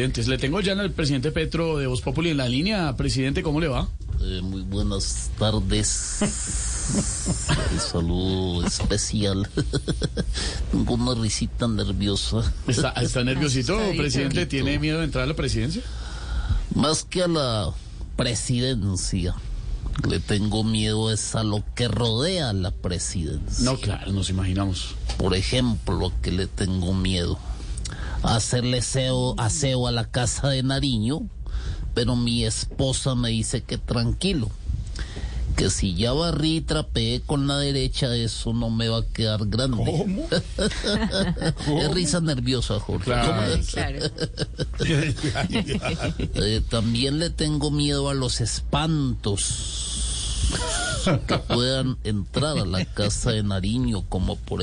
Le tengo ya al presidente Petro de Voz Populi en la línea. Presidente, ¿cómo le va? Eh, muy buenas tardes. Un saludo especial. Tengo una risita nerviosa. ¿Está, está nerviosito, presidente? ¿Tiene miedo de entrar a la presidencia? Más que a la presidencia, le tengo miedo es a lo que rodea la presidencia. No, claro, nos imaginamos. Por ejemplo, ¿a qué le tengo miedo? A hacerle aseo, aseo a la casa de Nariño, pero mi esposa me dice que tranquilo, que si ya barrí y trapeé con la derecha, eso no me va a quedar grande. ¿Cómo? Es risa nerviosa, Jorge. Claro. Eh, también le tengo miedo a los espantos que puedan entrar a la casa de Nariño, como por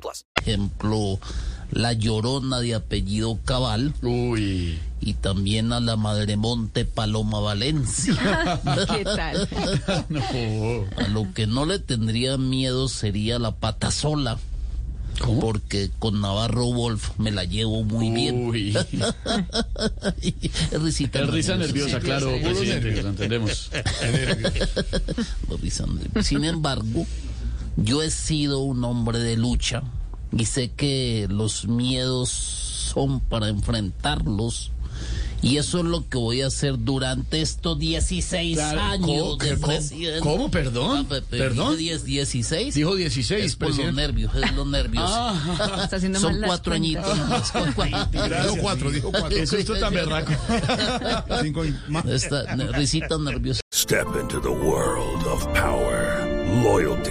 plus. ejemplo la llorona de apellido Cabal Uy. y también a la Madremonte Paloma Valencia. ¿Qué tal? No. A lo que no le tendría miedo sería la pata sola. ¿Cómo? Porque con Navarro Wolf me la llevo muy bien. Uy. Es risita risa nerviosa, claro, presidente. Lo entendemos. Risa nerviosa. Sin embargo, yo he sido un hombre de lucha y sé que los miedos son para enfrentarlos. Y eso es lo que voy a hacer durante estos 16 Claro, años ¿cómo? de ¿Cómo? presidente. ¿Cómo? ¿Perdón? Ah, pe- pe- ¿Perdón? dije 10, 16. Dijo 16, es por los presidente. nervios, es los nervios. Ah, Está haciendo Son mal cuatro cuentas. añitos con cuatro. Dijo cuatro, dijo cuatro. qué susto tan berraco. Cinco y más. Esta ne- risita nerviosa. Step into the world of power, loyalty,